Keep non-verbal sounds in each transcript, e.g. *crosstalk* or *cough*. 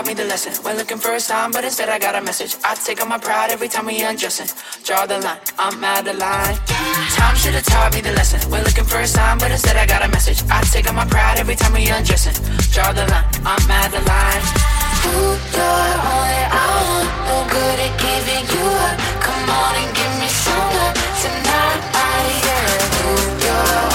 taught me the lesson. When looking for a sign, but instead I got a message. I take out my pride every time we undressing. Draw the line, I'm out of line. Time should've taught me the lesson. When looking for a sign, but instead I got a message. I take out my pride every time we undressing. Draw the line, I'm out of line. Ooh, you're only I want. No good at giving you up. Come on and give me some love tonight. Yeah. Ooh, you're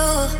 You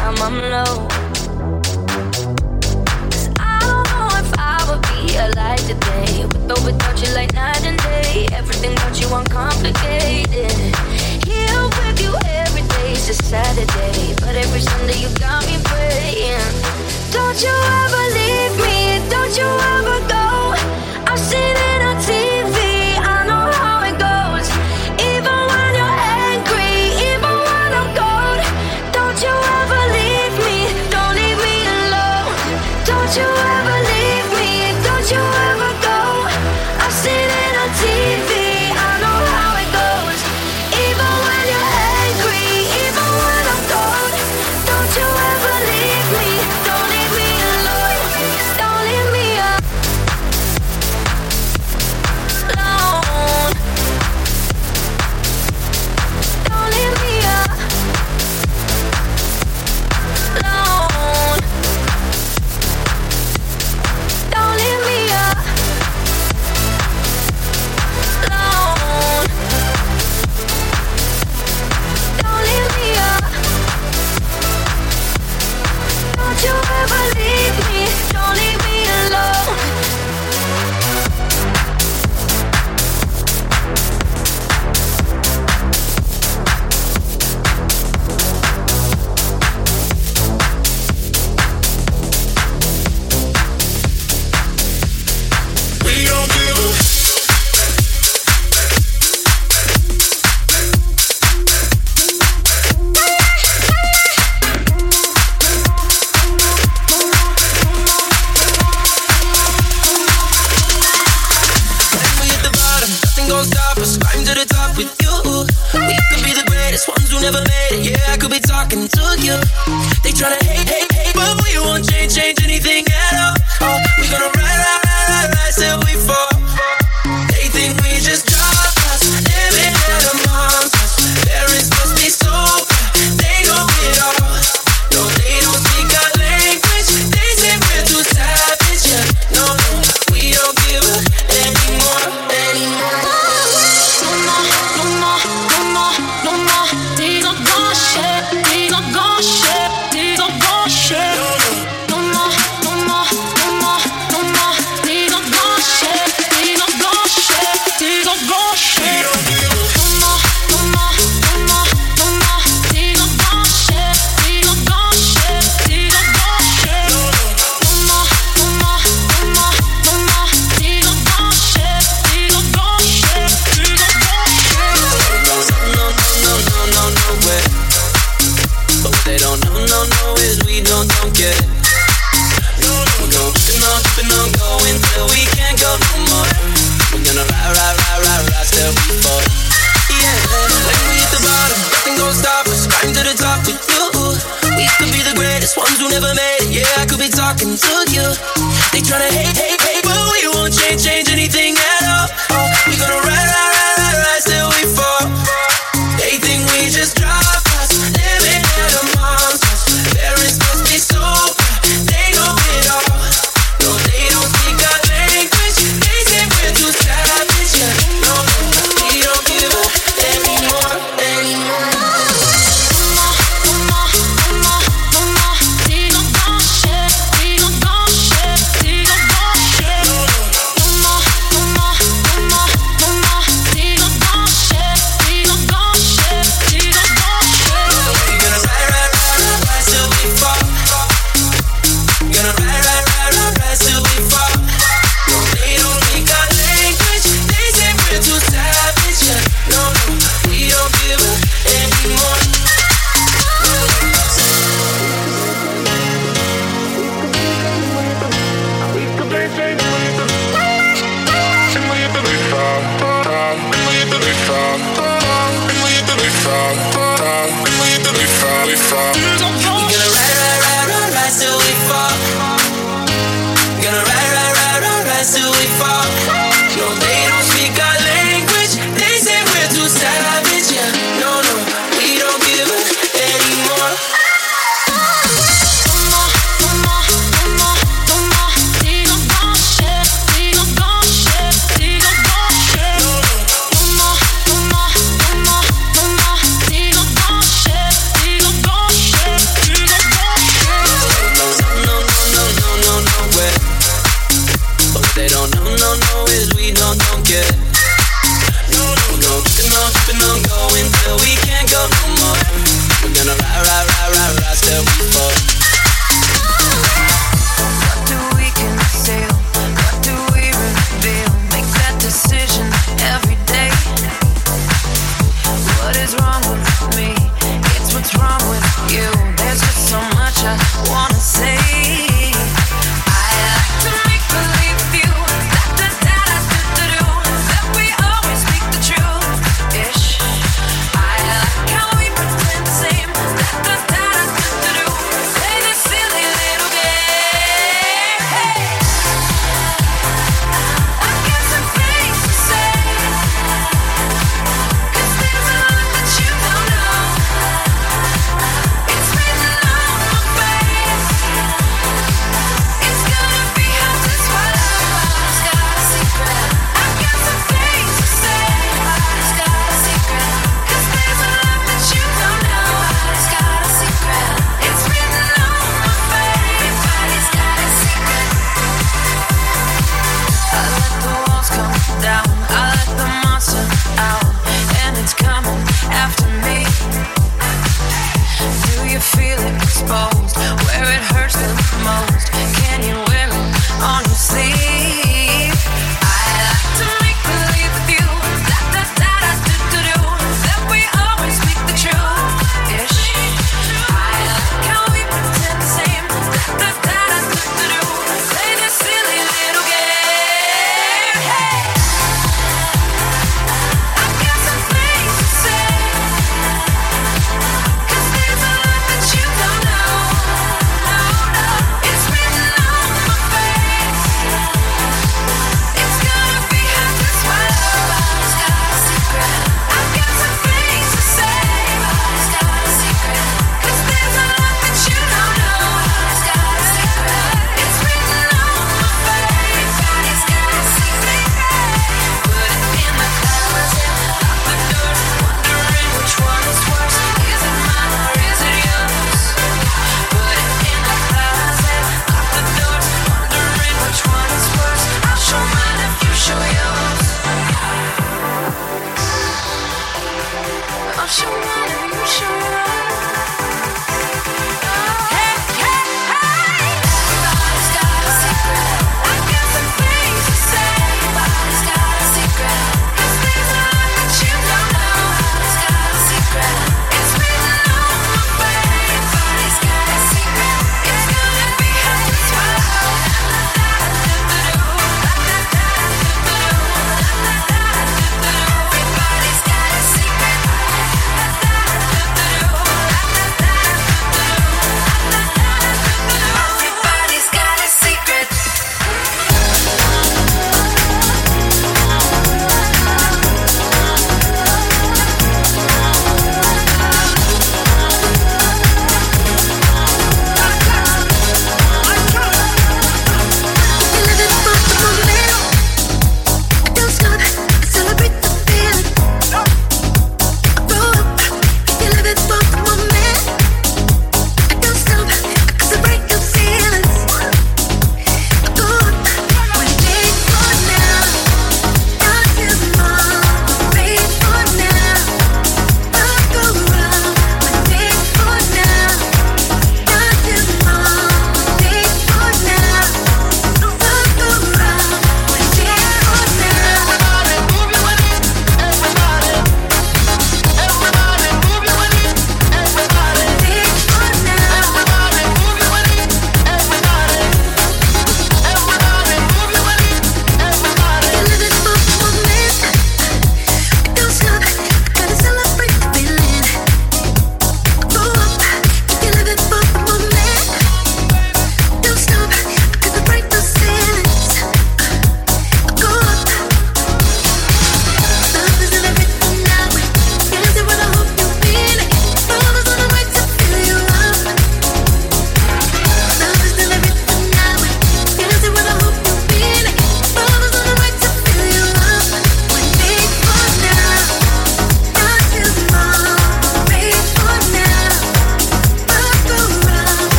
time I'm low. Cause I don't know if I would be alive today. With or without you, like night and day. Everything about you uncomplicated. Here with you every day every day's a Saturday. But every Sunday you got me praying. Don't you ever leave me, don't you ever go. I've seen it.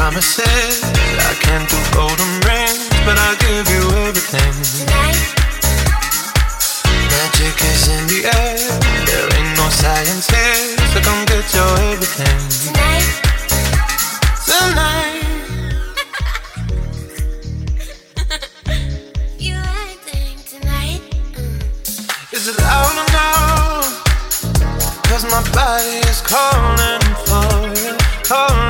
promises. I can't do golden rings, but I'll give you everything. tonight, Magic is in the air. There ain't no science here, so come get your everything. tonight. Tonight. *laughs* You acting tonight. Mm. Is it loud enough? Cause my body is calling for you, calling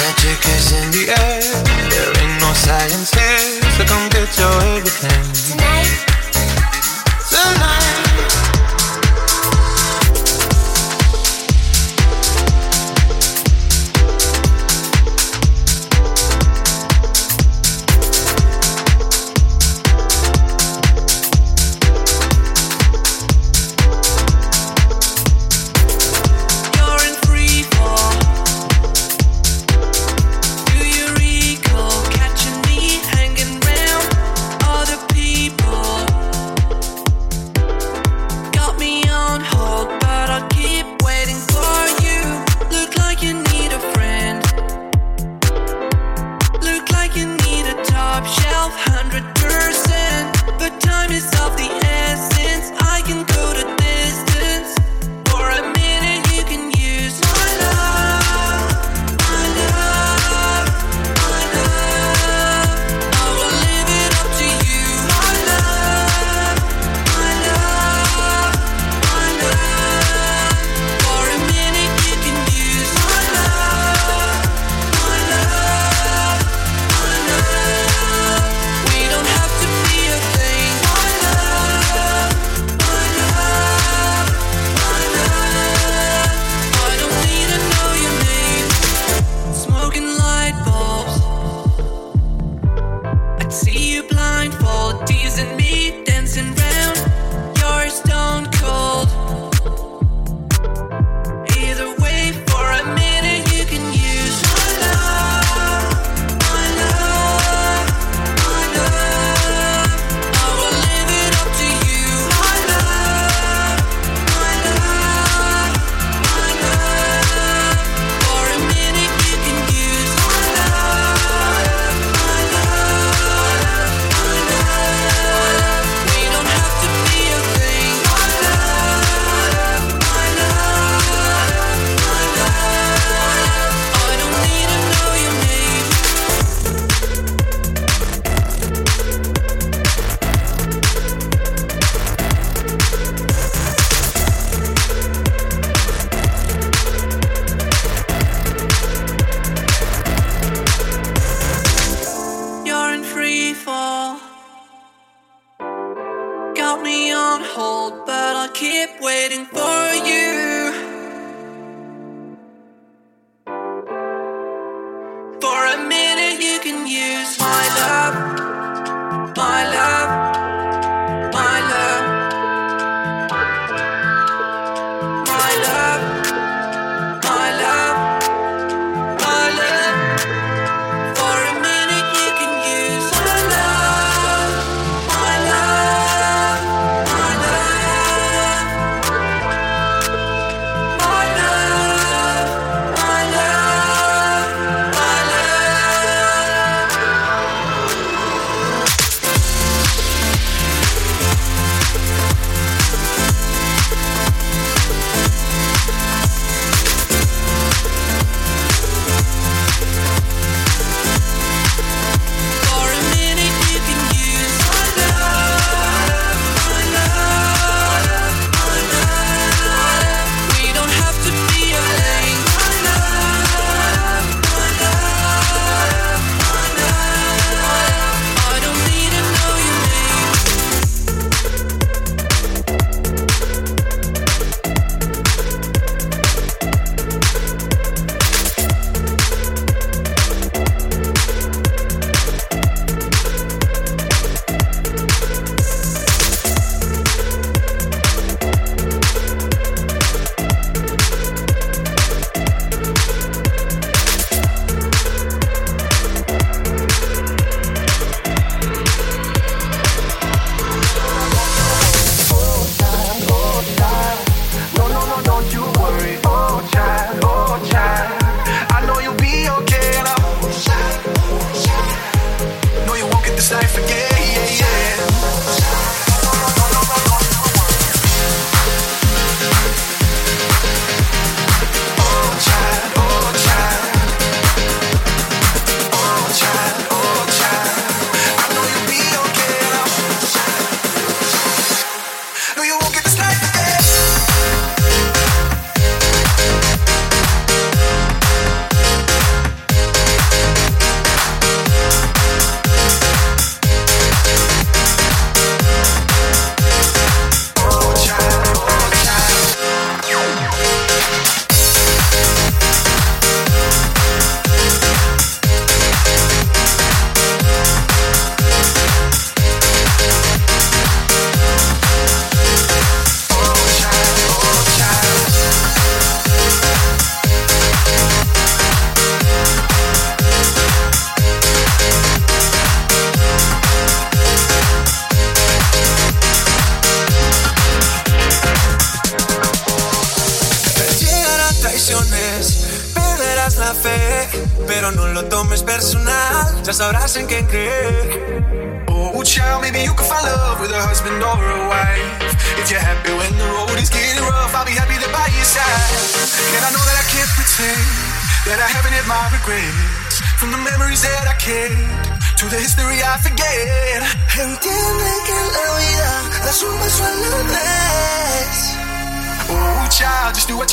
Magic is in the air. There ain't no science here, so come get your everything. tonight.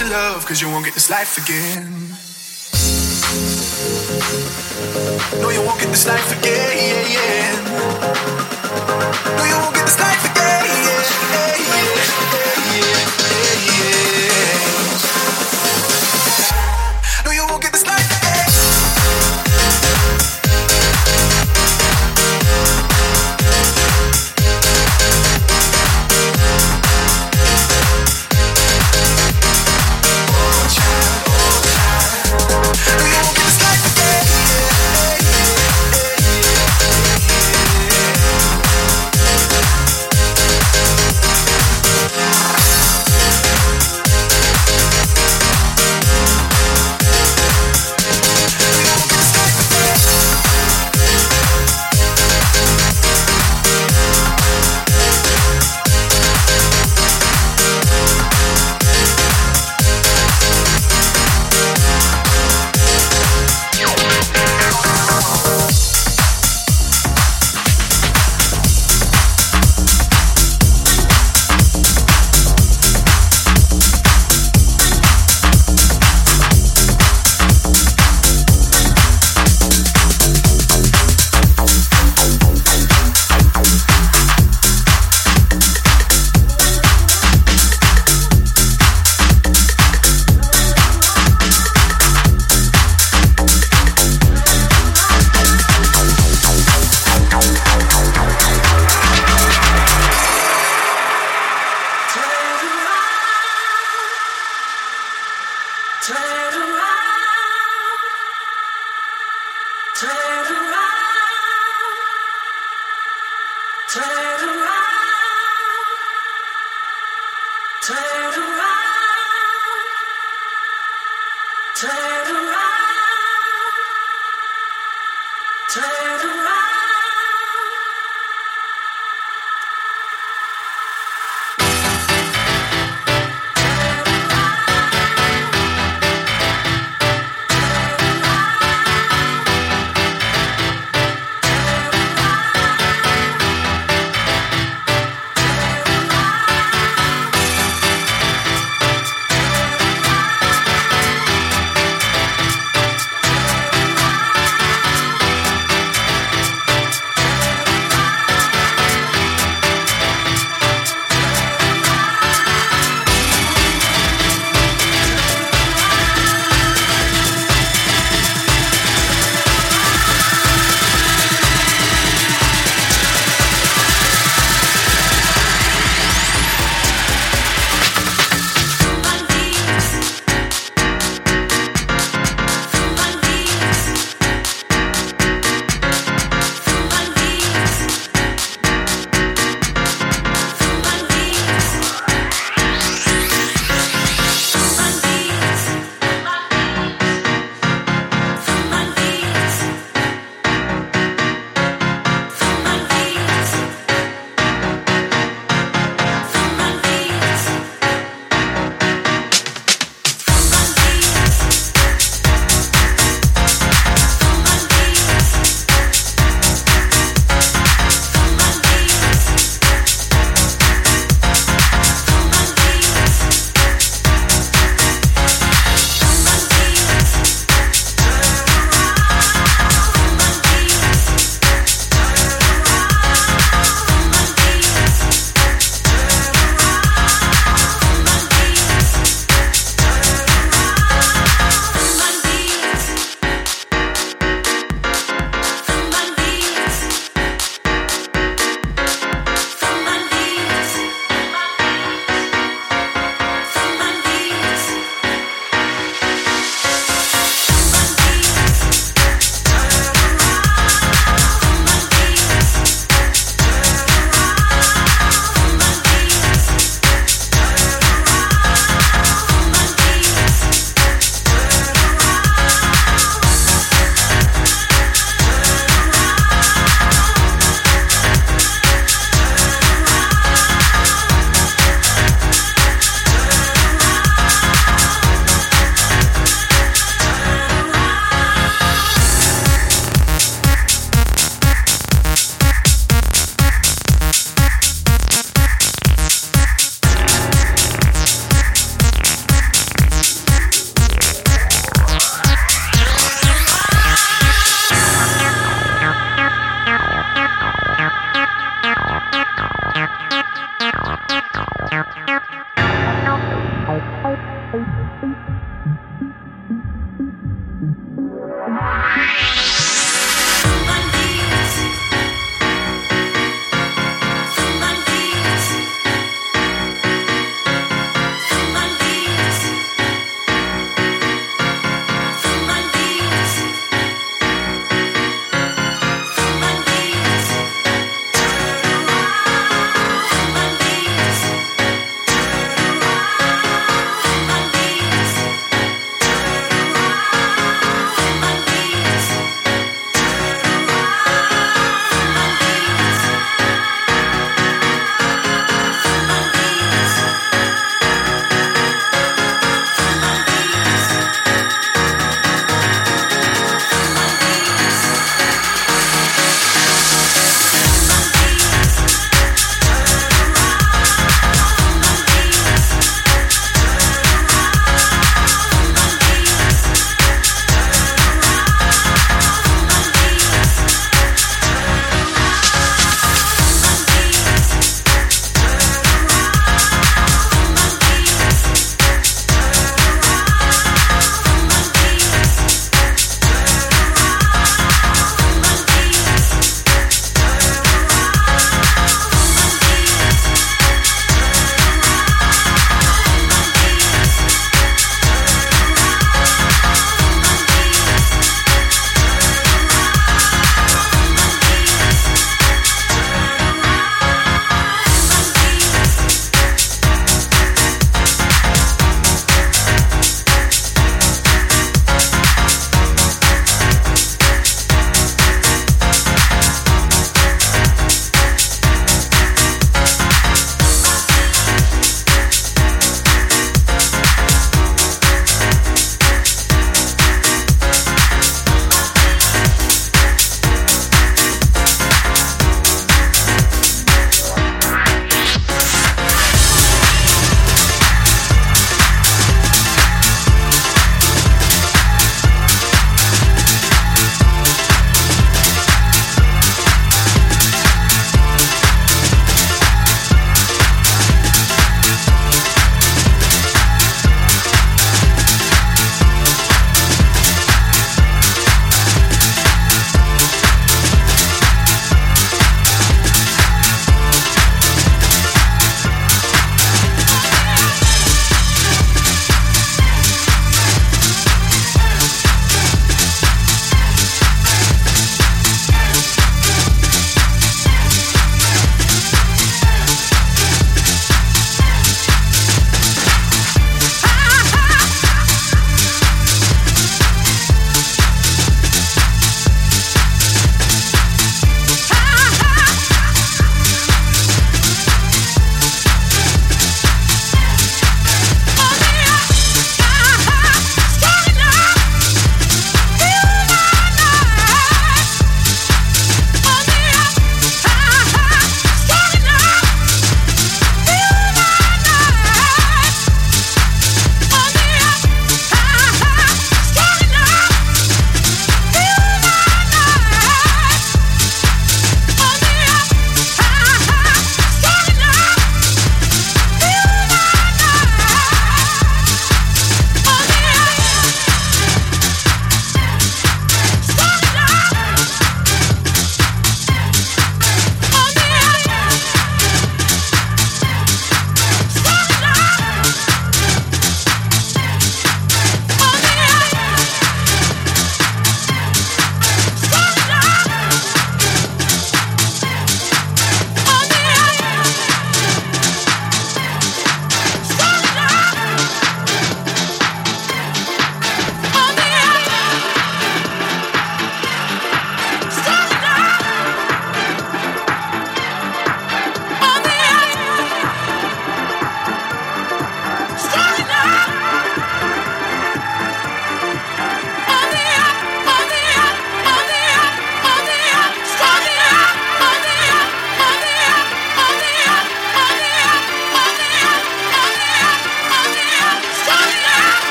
what love, cause you won't get this life again. No, you won't get this life again. No, you won't get this life again.